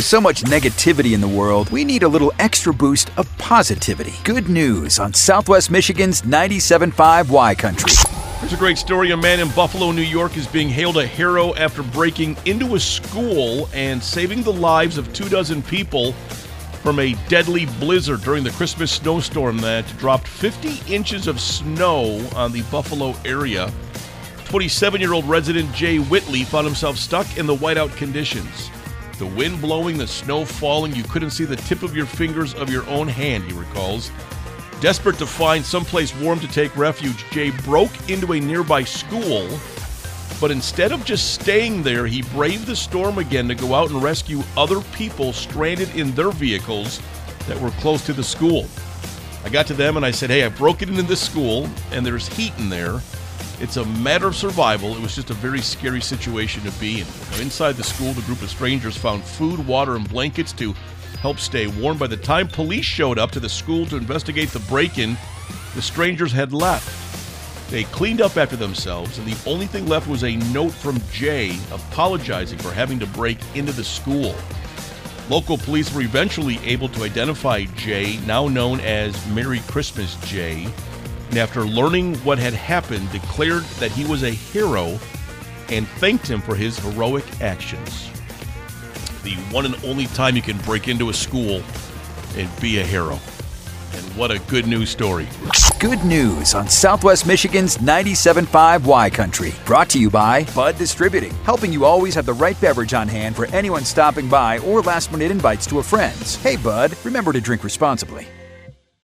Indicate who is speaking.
Speaker 1: With so much negativity in the world, we need a little extra boost of positivity. Good news on Southwest Michigan's 97.5 Y Country.
Speaker 2: Here's a great story. A man in Buffalo, New York is being hailed a hero after breaking into a school and saving the lives of two dozen people from a deadly blizzard during the Christmas snowstorm that dropped 50 inches of snow on the Buffalo area. 27 year old resident Jay Withey found himself stuck in the whiteout conditions. The wind blowing, the snow falling, you couldn't see the tip of your fingers of your own hand, he recalls. Desperate to find someplace warm to take refuge, Jay broke into a nearby school, but instead of just staying there, he braved the storm again to go out and rescue other people stranded in their vehicles that were close to the school. I got to them and I said, Hey, I broke it into this school and there's heat in there. It's a matter of survival. It was just a very scary situation to be in. Now, inside the school, the group of strangers found food, water, and blankets to help stay warm. By the time police showed up to the school to investigate the break in, the strangers had left. They cleaned up after themselves, and the only thing left was a note from Jay apologizing for having to break into the school. Local police were eventually able to identify Jay, now known as Merry Christmas Jay, and after learning what had happened, declared that he was a hero and thanked him for his heroic actions. The one and only time you can break into a school and be a hero. And what a good news story.
Speaker 1: Good news on Southwest Michigan's 97.5 Y Country. Brought to you by Bud Distributing, helping you always have the right beverage on hand for anyone stopping by or last minute invites to a friend's. Hey, Bud, remember to drink responsibly.